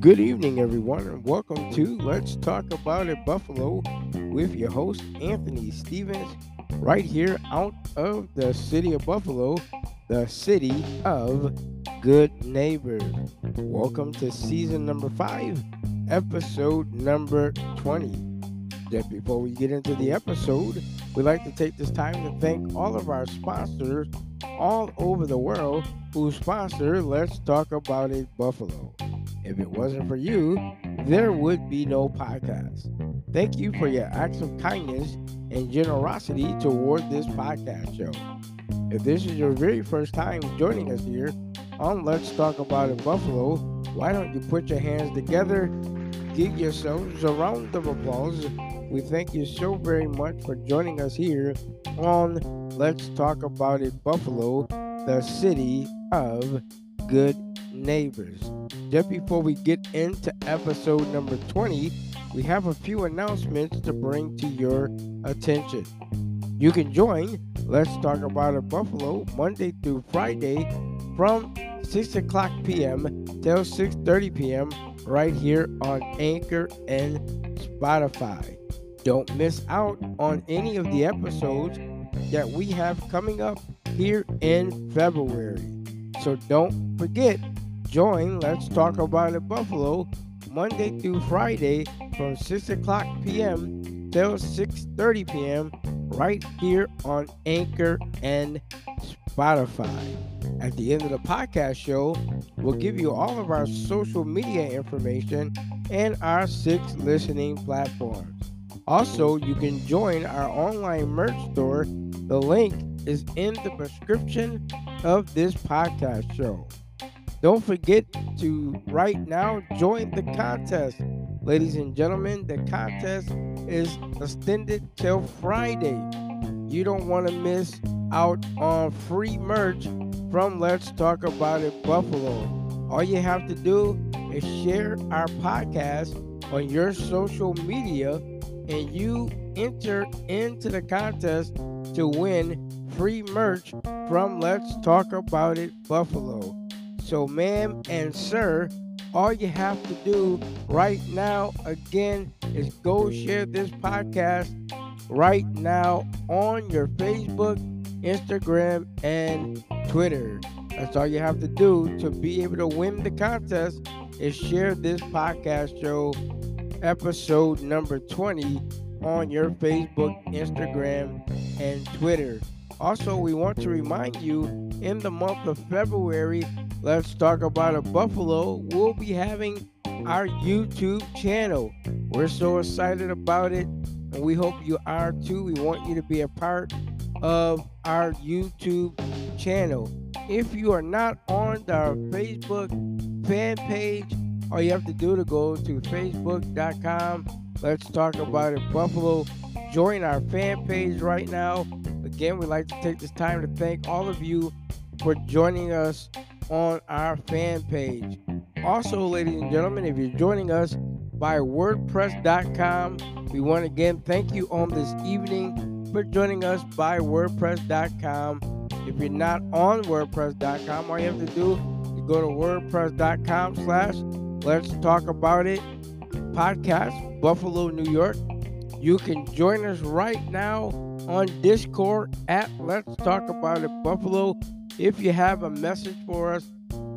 Good evening, everyone, and welcome to Let's Talk About It Buffalo with your host, Anthony Stevens, right here out of the city of Buffalo, the city of good neighbors. Welcome to season number five, episode number 20. Just before we get into the episode, we'd like to take this time to thank all of our sponsors all over the world who sponsor Let's Talk About It Buffalo. If it wasn't for you, there would be no podcast. Thank you for your acts of kindness and generosity toward this podcast show. If this is your very first time joining us here on Let's Talk About It Buffalo, why don't you put your hands together, give yourselves a round of applause. We thank you so very much for joining us here on Let's Talk About It Buffalo, the city of good neighbors. Just before we get into episode number 20, we have a few announcements to bring to your attention. You can join Let's Talk About It Buffalo Monday through Friday from 6 o'clock p.m. till 6.30 p.m. right here on Anchor and Spotify. Don't miss out on any of the episodes that we have coming up here in February. So don't forget, join Let's Talk About It Buffalo Monday through Friday from 6 o'clock p.m. till 6.30 p.m. right here on Anchor and Spotify. At the end of the podcast show, we'll give you all of our social media information and our six listening platforms. Also, you can join our online merch store. The link is in the description of this podcast show. Don't forget to right now join the contest. Ladies and gentlemen, the contest is extended till Friday. You don't want to miss out on free merch from Let's Talk About It Buffalo. All you have to do is share our podcast on your social media and you enter into the contest to win free merch from Let's Talk About It Buffalo. So, ma'am and sir, all you have to do right now again is go share this podcast right now on your Facebook, Instagram, and Twitter. That's all you have to do to be able to win the contest is share this podcast show episode number 20 on your Facebook, Instagram, and Twitter. Also, we want to remind you in the month of February, let's talk about a Buffalo. We'll be having our YouTube channel. We're so excited about it, and we hope you are too. We want you to be a part of our YouTube channel. If you are not on our Facebook fan page, all you have to do to go to facebook.com. Let's talk about it, Buffalo. Join our fan page right now. Again, we'd like to take this time to thank all of you for joining us on our fan page. Also, ladies and gentlemen, if you're joining us by WordPress.com, we want to again thank you on this evening for joining us by WordPress.com. If you're not on WordPress.com, all you have to do is go to WordPress.com slash Let's Talk About It podcast, Buffalo, New York. You can join us right now on Discord at Let's Talk About It Buffalo. If you have a message for us,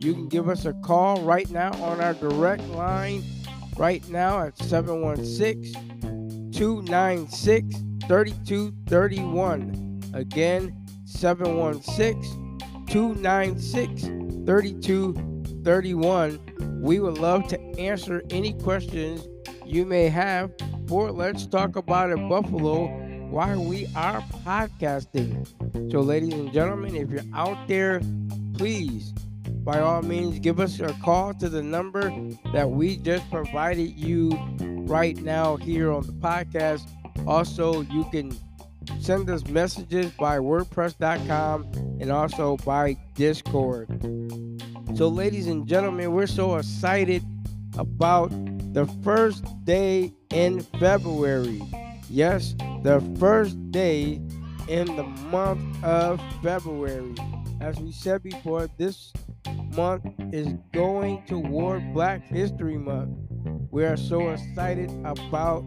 you can give us a call right now on our direct line right now at 716 296 3231. Again, 716 296 3231. We would love to answer any questions you may have for Let's Talk About It Buffalo while we are podcasting. So, ladies and gentlemen, if you're out there, please, by all means, give us a call to the number that we just provided you right now here on the podcast. Also, you can send us messages by WordPress.com and also by Discord. So, ladies and gentlemen, we're so excited about the first day in February. Yes, the first day in the month of February. As we said before, this month is going toward Black History Month. We are so excited about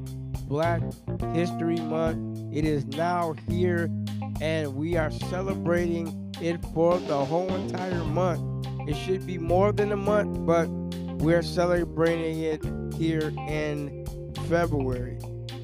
Black History Month. It is now here and we are celebrating it for the whole entire month. It should be more than a month, but we're celebrating it here in February.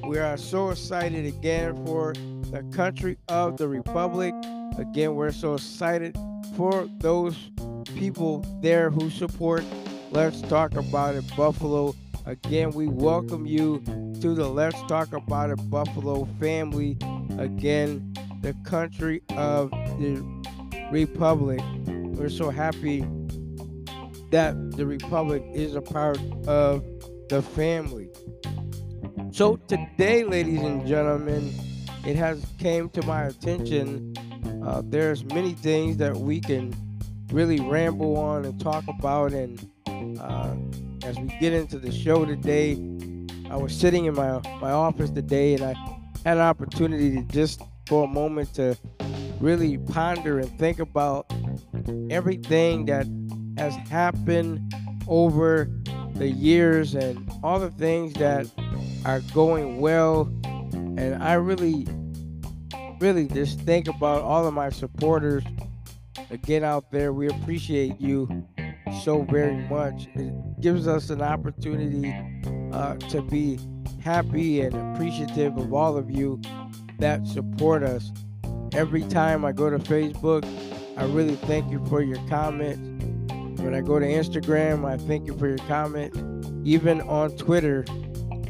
We are so excited again for the country of the Republic. Again, we're so excited for those people there who support Let's Talk About It Buffalo. Again, we welcome you to the Let's Talk About It Buffalo family. Again, the country of the Republic. We're so happy that the Republic is a part of the family. So today, ladies and gentlemen, it has came to my attention. Uh, there's many things that we can really ramble on and talk about, and uh, as we get into the show today, I was sitting in my my office today, and I had an opportunity to just for a moment to really ponder and think about everything that has happened over the years and all the things that are going well. And I really, really just think about all of my supporters again out there. We appreciate you so very much. It gives us an opportunity uh, to be happy and appreciative of all of you that support us. Every time I go to Facebook, I really thank you for your comments. When I go to Instagram, I thank you for your comment. Even on Twitter,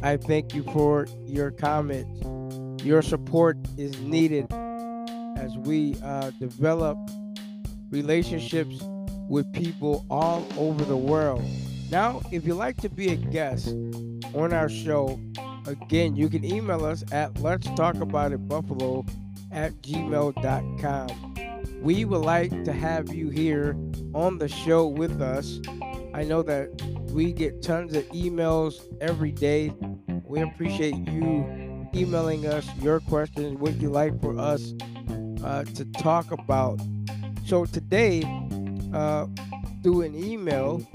I thank you for your comment. Your support is needed as we uh, develop relationships with people all over the world. Now, if you'd like to be a guest on our show, again, you can email us at let's talk about it buffalo at gmail.com. We would like to have you here on the show with us. I know that we get tons of emails every day. We appreciate you emailing us your questions, what you like for us uh, to talk about. So today, uh, through an email,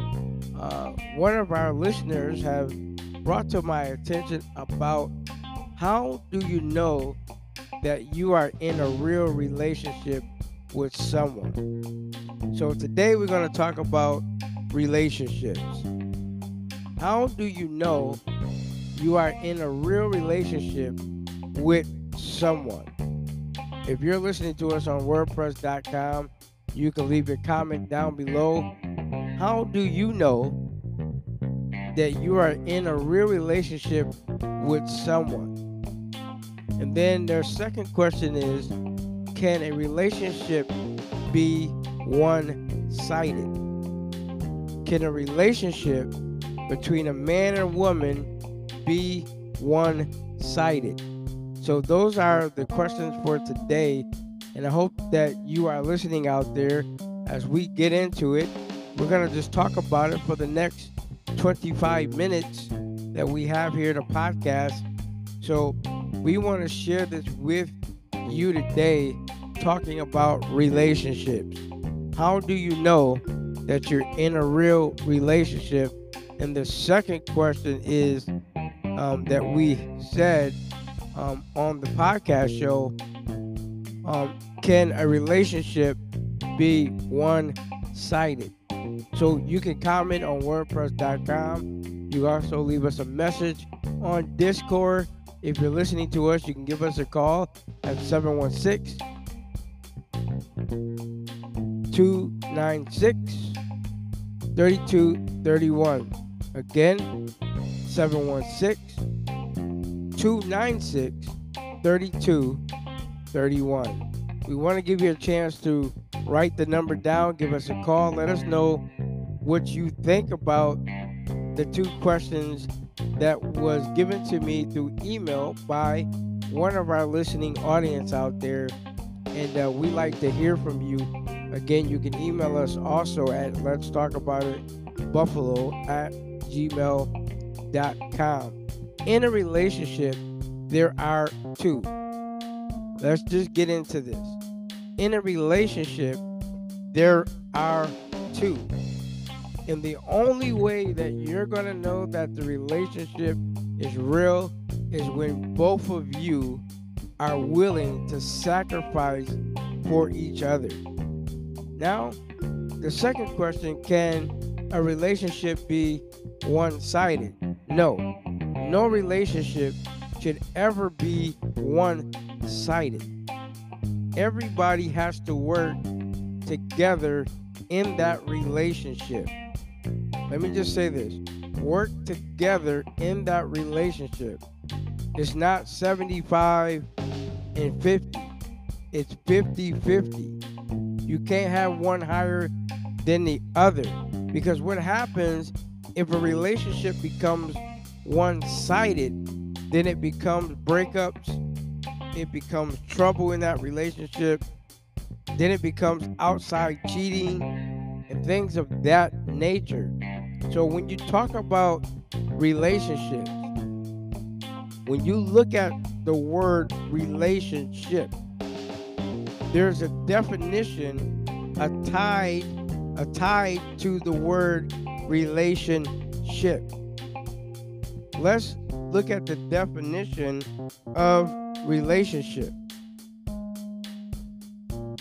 uh, one of our listeners have brought to my attention about how do you know that you are in a real relationship with someone. So today we're going to talk about relationships. How do you know you are in a real relationship with someone? If you're listening to us on WordPress.com, you can leave your comment down below. How do you know that you are in a real relationship with someone? And then their second question is Can a relationship be one sided? Can a relationship between a man and woman be one sided? So, those are the questions for today. And I hope that you are listening out there as we get into it. We're going to just talk about it for the next 25 minutes that we have here, the podcast. So, we want to share this with you today, talking about relationships. How do you know that you're in a real relationship? And the second question is um, that we said um, on the podcast show um, can a relationship be one sided? So you can comment on WordPress.com. You also leave us a message on Discord. If you're listening to us, you can give us a call at 716 296 3231. Again, 716 296 3231. We want to give you a chance to write the number down, give us a call, let us know what you think about the two questions that was given to me through email by one of our listening audience out there. And uh, we like to hear from you. Again, you can email us also at let's talk about it buffalo at gmail.com. In a relationship, there are two. Let's just get into this. In a relationship, there are two. And the only way that you're going to know that the relationship is real is when both of you are willing to sacrifice for each other. Now, the second question can a relationship be one sided? No, no relationship should ever be one sided. Everybody has to work together in that relationship. Let me just say this work together in that relationship. It's not 75 and 50, it's 50 50. You can't have one higher than the other because what happens if a relationship becomes one sided, then it becomes breakups, it becomes trouble in that relationship, then it becomes outside cheating and things of that nature. So when you talk about relationships, when you look at the word relationship, there's a definition a tied a tied to the word relationship. Let's look at the definition of relationship. I'm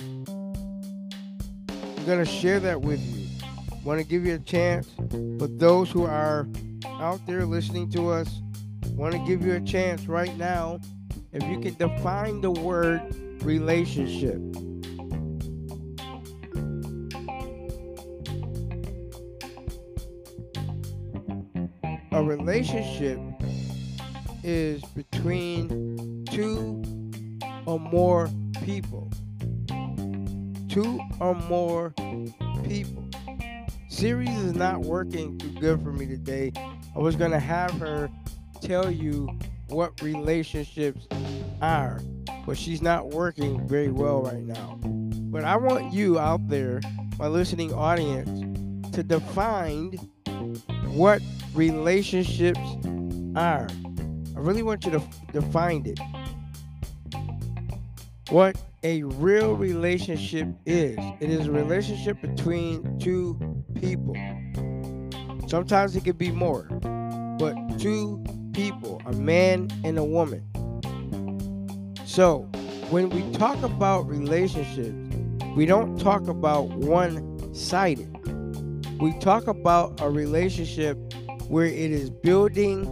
going to share that with you. Want to give you a chance for those who are out there listening to us. Want to give you a chance right now if you can define the word relationship. A relationship is between two or more people. Two or more people. Siri's is not working too good for me today. I was going to have her tell you what relationships are, but she's not working very well right now. But I want you out there, my listening audience, to define what relationships are. I really want you to define it. What a real relationship is it is a relationship between two people. Sometimes it could be more, but two people, a man and a woman. So, when we talk about relationships, we don't talk about one sided. We talk about a relationship where it is building,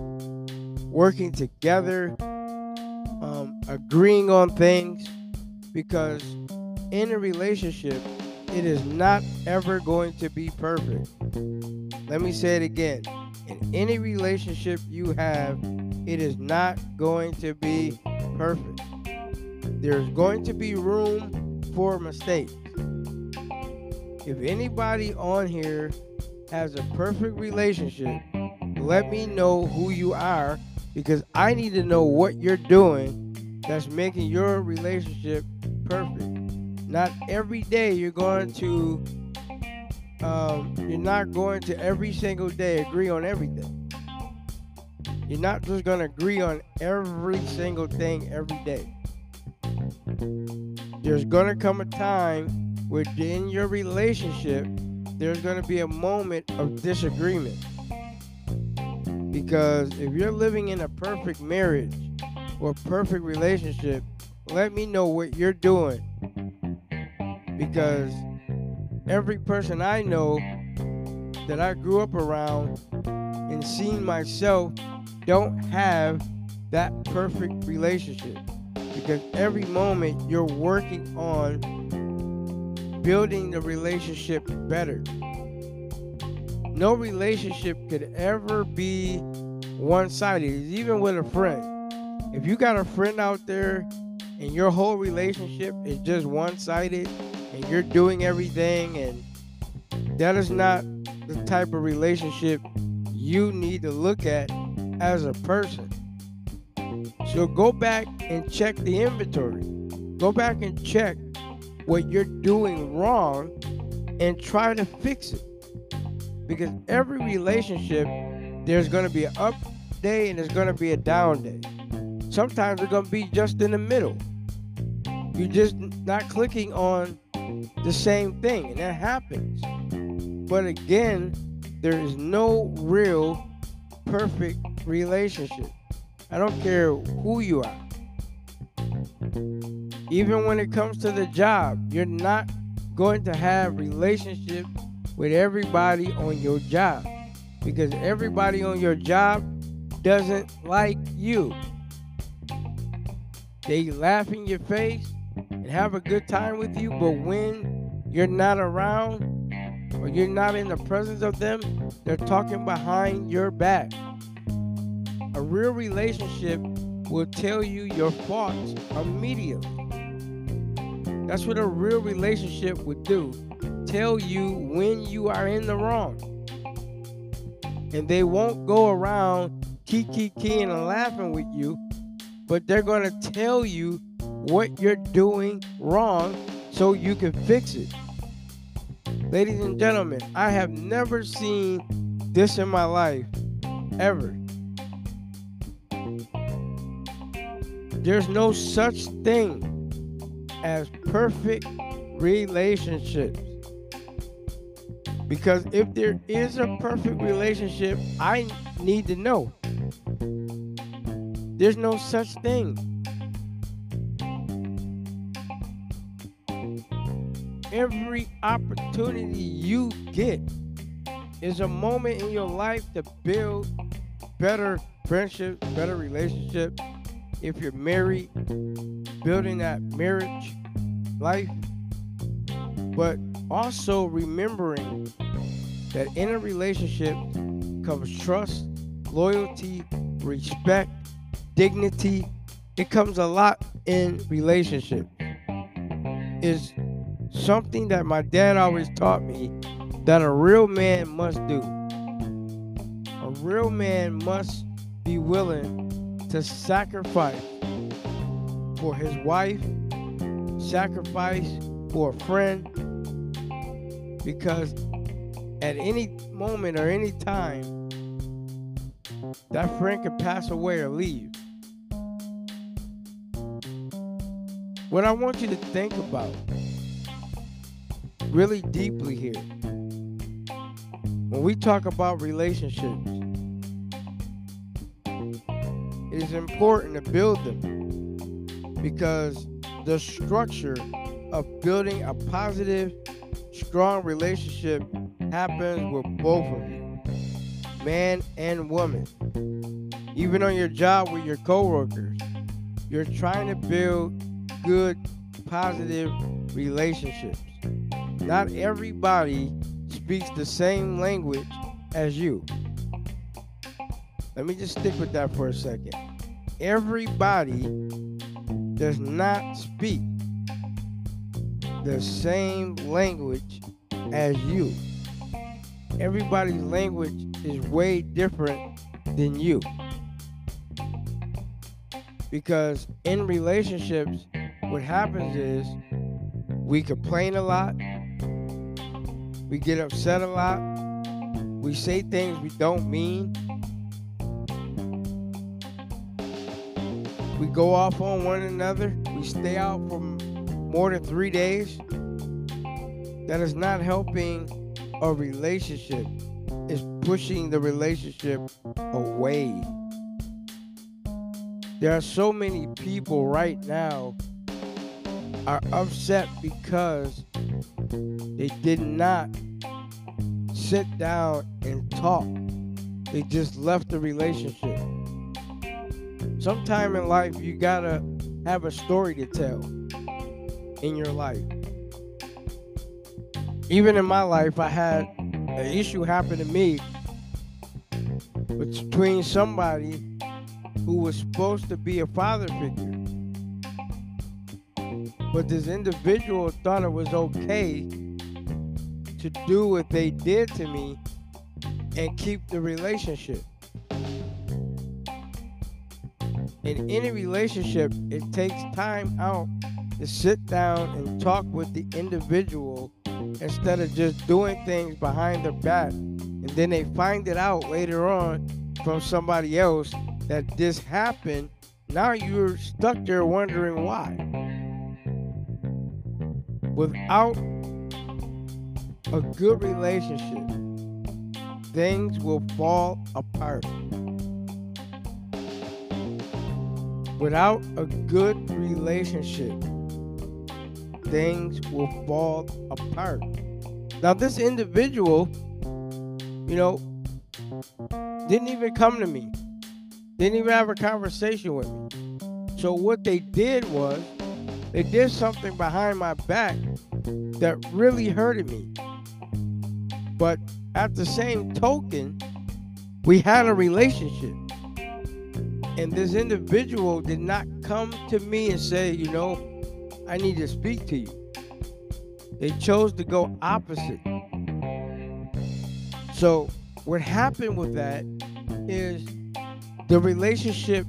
working together, um, agreeing on things, because in a relationship, it is not ever going to be perfect. Let me say it again. In any relationship you have, it is not going to be perfect. There's going to be room for mistakes. If anybody on here has a perfect relationship, let me know who you are because I need to know what you're doing that's making your relationship perfect. Not every day you're going to, um, you're not going to every single day agree on everything. You're not just going to agree on every single thing every day. There's going to come a time within your relationship, there's going to be a moment of disagreement. Because if you're living in a perfect marriage or perfect relationship, let me know what you're doing. Because every person I know that I grew up around and seen myself don't have that perfect relationship. Because every moment you're working on building the relationship better. No relationship could ever be one sided, even with a friend. If you got a friend out there and your whole relationship is just one sided and you're doing everything, and that is not the type of relationship you need to look at as a person. So go back and check the inventory. Go back and check what you're doing wrong and try to fix it. Because every relationship, there's going to be an up day and there's going to be a down day. Sometimes they're going to be just in the middle. You're just not clicking on the same thing, and that happens. But again, there is no real perfect relationship. I don't care who you are. Even when it comes to the job, you're not going to have relationship with everybody on your job because everybody on your job doesn't like you. They laugh in your face and have a good time with you, but when you're not around or you're not in the presence of them, they're talking behind your back. A real relationship will tell you your faults immediately. That's what a real relationship would do. Tell you when you are in the wrong. And they won't go around kiki keying and laughing with you, but they're going to tell you what you're doing wrong so you can fix it. Ladies and gentlemen, I have never seen this in my life ever. There's no such thing as perfect relationships. Because if there is a perfect relationship, I need to know. There's no such thing. Every opportunity you get is a moment in your life to build better friendships, better relationships. If you're married, building that marriage life, but also remembering that in a relationship comes trust, loyalty, respect, dignity. It comes a lot in relationship. Is something that my dad always taught me that a real man must do. A real man must be willing to sacrifice for his wife, sacrifice for a friend, because at any moment or any time, that friend could pass away or leave. What I want you to think about really deeply here when we talk about relationships, it is important to build them because the structure of building a positive, strong relationship happens with both of you, man and woman. Even on your job with your coworkers, you're trying to build good, positive relationships. Not everybody speaks the same language as you. Let me just stick with that for a second. Everybody does not speak the same language as you. Everybody's language is way different than you. Because in relationships, what happens is we complain a lot, we get upset a lot, we say things we don't mean, we go off on one another, we stay out for more than three days, that is not helping a relationship. It's pushing the relationship away. There are so many people right now are upset because they did not sit down and talk. They just left the relationship sometime in life you gotta have a story to tell in your life. Even in my life, I had an issue happen to me between somebody who was supposed to be a father figure. But this individual thought it was okay to do what they did to me and keep the relationship. in any relationship, it takes time out to sit down and talk with the individual instead of just doing things behind their back. And then they find it out later on from somebody else that this happened. Now you're stuck there wondering why. Without a good relationship, things will fall apart. Without a good relationship, things will fall apart. Now, this individual, you know, didn't even come to me, didn't even have a conversation with me. So, what they did was they did something behind my back that really hurted me. But at the same token, we had a relationship. And this individual did not come to me and say, you know, I need to speak to you. They chose to go opposite. So, what happened with that is the relationship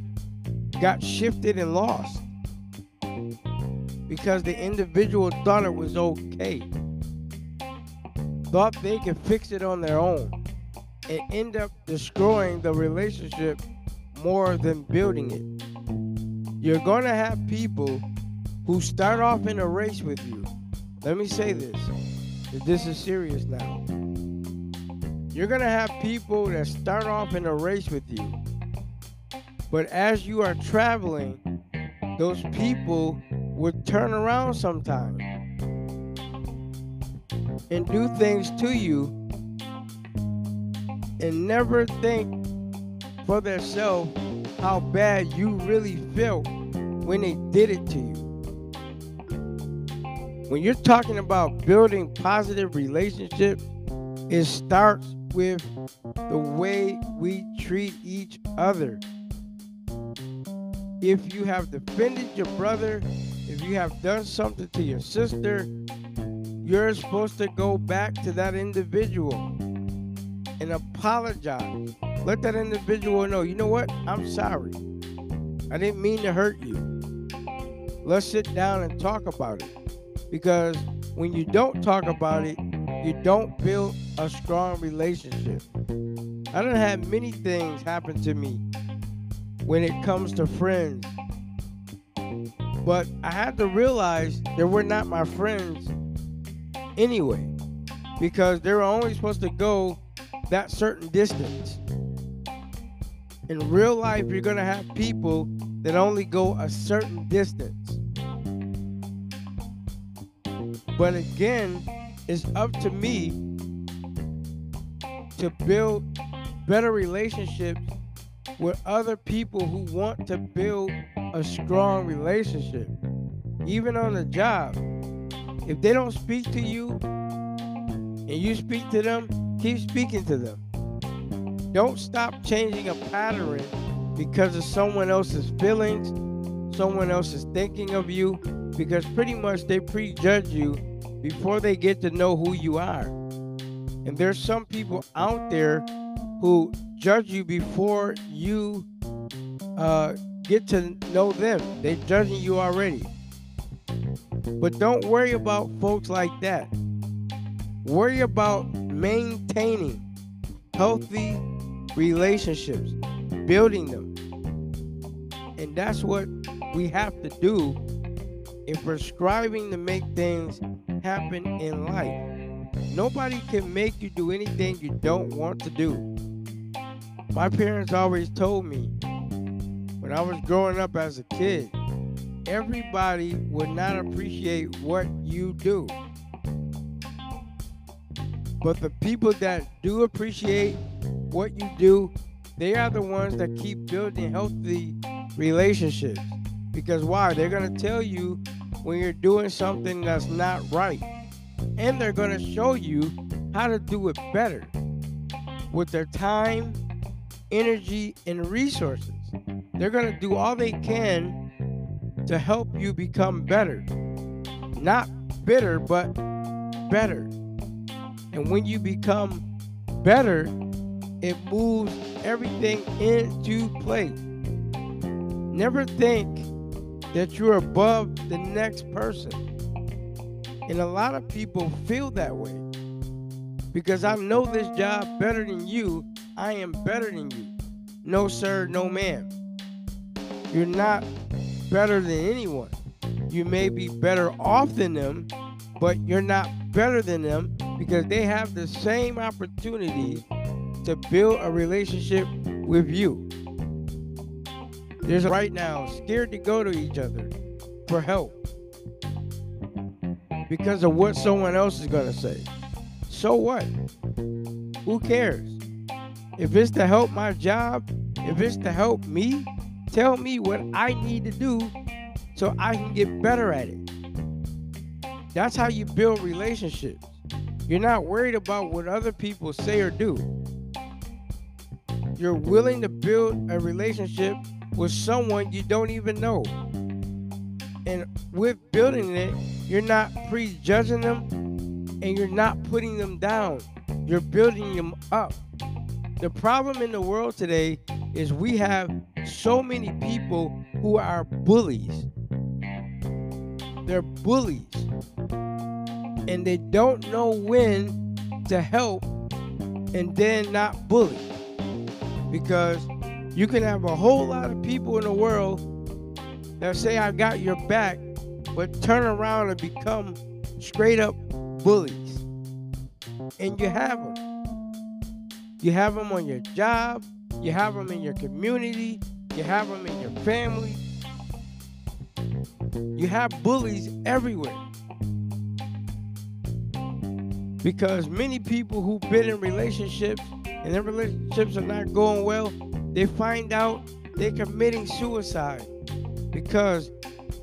got shifted and lost because the individual thought it was okay thought they could fix it on their own and end up destroying the relationship more than building it. You're going to have people who start off in a race with you. Let me say this, this is serious now. You're going to have people that start off in a race with you. But as you are traveling, those people would turn around sometimes and do things to you and never think for themselves how bad you really felt when they did it to you. When you're talking about building positive relationships, it starts with the way we treat each other. If you have defended your brother, if you have done something to your sister, you're supposed to go back to that individual and apologize. Let that individual know, you know what? I'm sorry. I didn't mean to hurt you. Let's sit down and talk about it. Because when you don't talk about it, you don't build a strong relationship. I don't have many things happen to me when it comes to friends. But I had to realize they were not my friends anyway because they were only supposed to go that certain distance. In real life, you're going to have people that only go a certain distance. But again, it's up to me to build better relationships with other people who want to build a strong relationship, even on the job. If they don't speak to you and you speak to them, keep speaking to them. Don't stop changing a pattern because of someone else's feelings, someone else is thinking of you, because pretty much they prejudge you before they get to know who you are. And there's some people out there who judge you before you uh, get to know them. They're judging you already. But don't worry about folks like that. Worry about maintaining healthy relationships, building them. And that's what we have to do if we're striving to make things happen in life. Nobody can make you do anything you don't want to do. My parents always told me when I was growing up as a kid everybody would not appreciate what you do. But the people that do appreciate what you do, they are the ones that keep building healthy relationships. Because why? They're going to tell you when you're doing something that's not right. And they're going to show you how to do it better with their time, energy, and resources. They're going to do all they can to help you become better. Not bitter, but better. And when you become better, it moves everything into place. Never think that you're above the next person. And a lot of people feel that way. Because I know this job better than you, I am better than you. No, sir, no, ma'am. You're not better than anyone. You may be better off than them, but you're not better than them because they have the same opportunity to build a relationship with you. There's right now scared to go to each other for help because of what someone else is going to say. So what? Who cares? If it's to help my job, if it's to help me, tell me what I need to do so I can get better at it. That's how you build relationships. You're not worried about what other people say or do. You're willing to build a relationship with someone you don't even know. And with building it, you're not prejudging them and you're not putting them down. You're building them up. The problem in the world today is we have so many people who are bullies. They're bullies. And they don't know when to help and then not bully. Because you can have a whole lot of people in the world that say, I got your back, but turn around and become straight up bullies. And you have them. You have them on your job, you have them in your community, you have them in your family. You have bullies everywhere. Because many people who've been in relationships and their relationships are not going well, they find out they're committing suicide because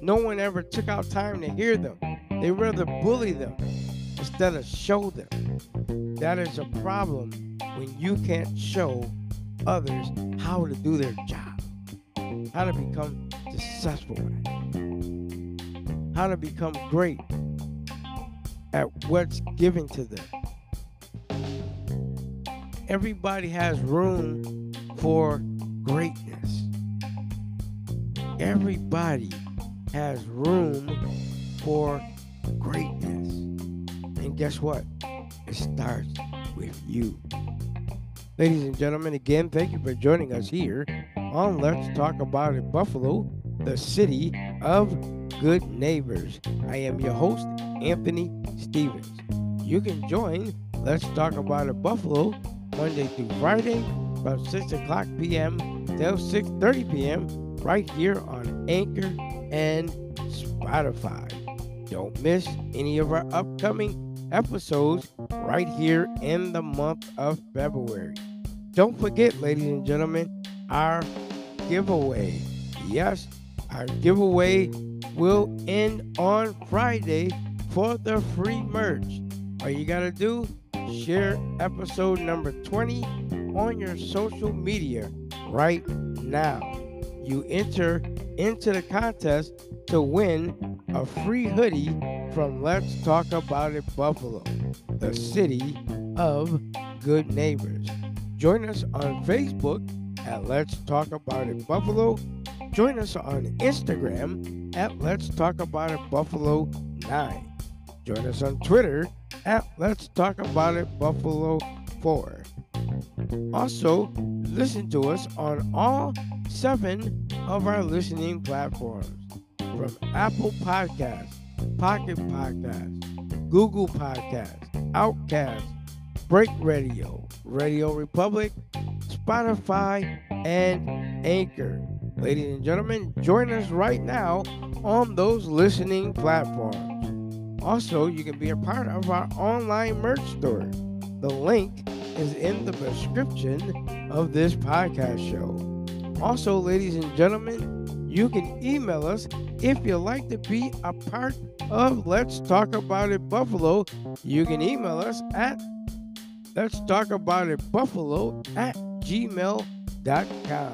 no one ever took out time to hear them. They rather bully them instead of show them. That is a problem when you can't show others how to do their job, how to become successful how to become great at what's given to them. Everybody has room for greatness. Everybody has room for greatness. And guess what? It starts with you. Ladies and gentlemen, again, thank you for joining us here on Let's Talk About It Buffalo, the city of good neighbors. I am your host, Anthony Stevens. You can join Let's Talk About It Buffalo Monday through Friday from 6 o'clock p.m. till 6.30 p.m. right here on Anchor and Spotify. Don't miss any of our upcoming episodes right here in the month of February. Don't forget, ladies and gentlemen, our giveaway. Yes, our giveaway will end on Friday for the free merch. All you got to do, share episode number 20 on your social media right now. You enter into the contest to win a free hoodie from Let's Talk About It Buffalo, the city of good neighbors. Join us on Facebook at Let's Talk About It Buffalo. Join us on Instagram at Let's Talk About It Buffalo 9. Join us on Twitter at Let's Talk About It Buffalo 4. Also, listen to us on all seven of our listening platforms from Apple Podcasts, Pocket Podcasts, Google Podcasts, Outcast, Break Radio, Radio Republic, Spotify, and Anchor. Ladies and gentlemen, join us right now on those listening platforms. Also, you can be a part of our online merch store. The link is in the description of this podcast show. Also, ladies and gentlemen, you can email us if you'd like to be a part of Let's Talk About It Buffalo. You can email us at Let's Talk About It Buffalo at gmail.com.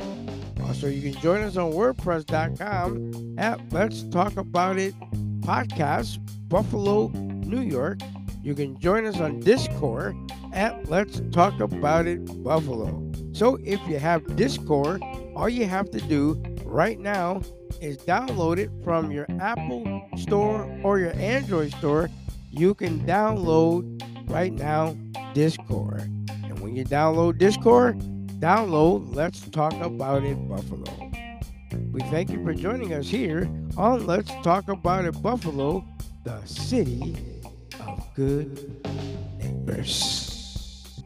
Also, you can join us on WordPress.com at Let's Talk About It Podcast Buffalo, New York. You can join us on Discord at Let's Talk About It Buffalo. So if you have Discord, all you have to do right now is download it from your Apple store or your Android store. You can download right now Discord. And when you download Discord, download Let's Talk About It Buffalo. We thank you for joining us here on Let's Talk About It Buffalo the city of good neighbors.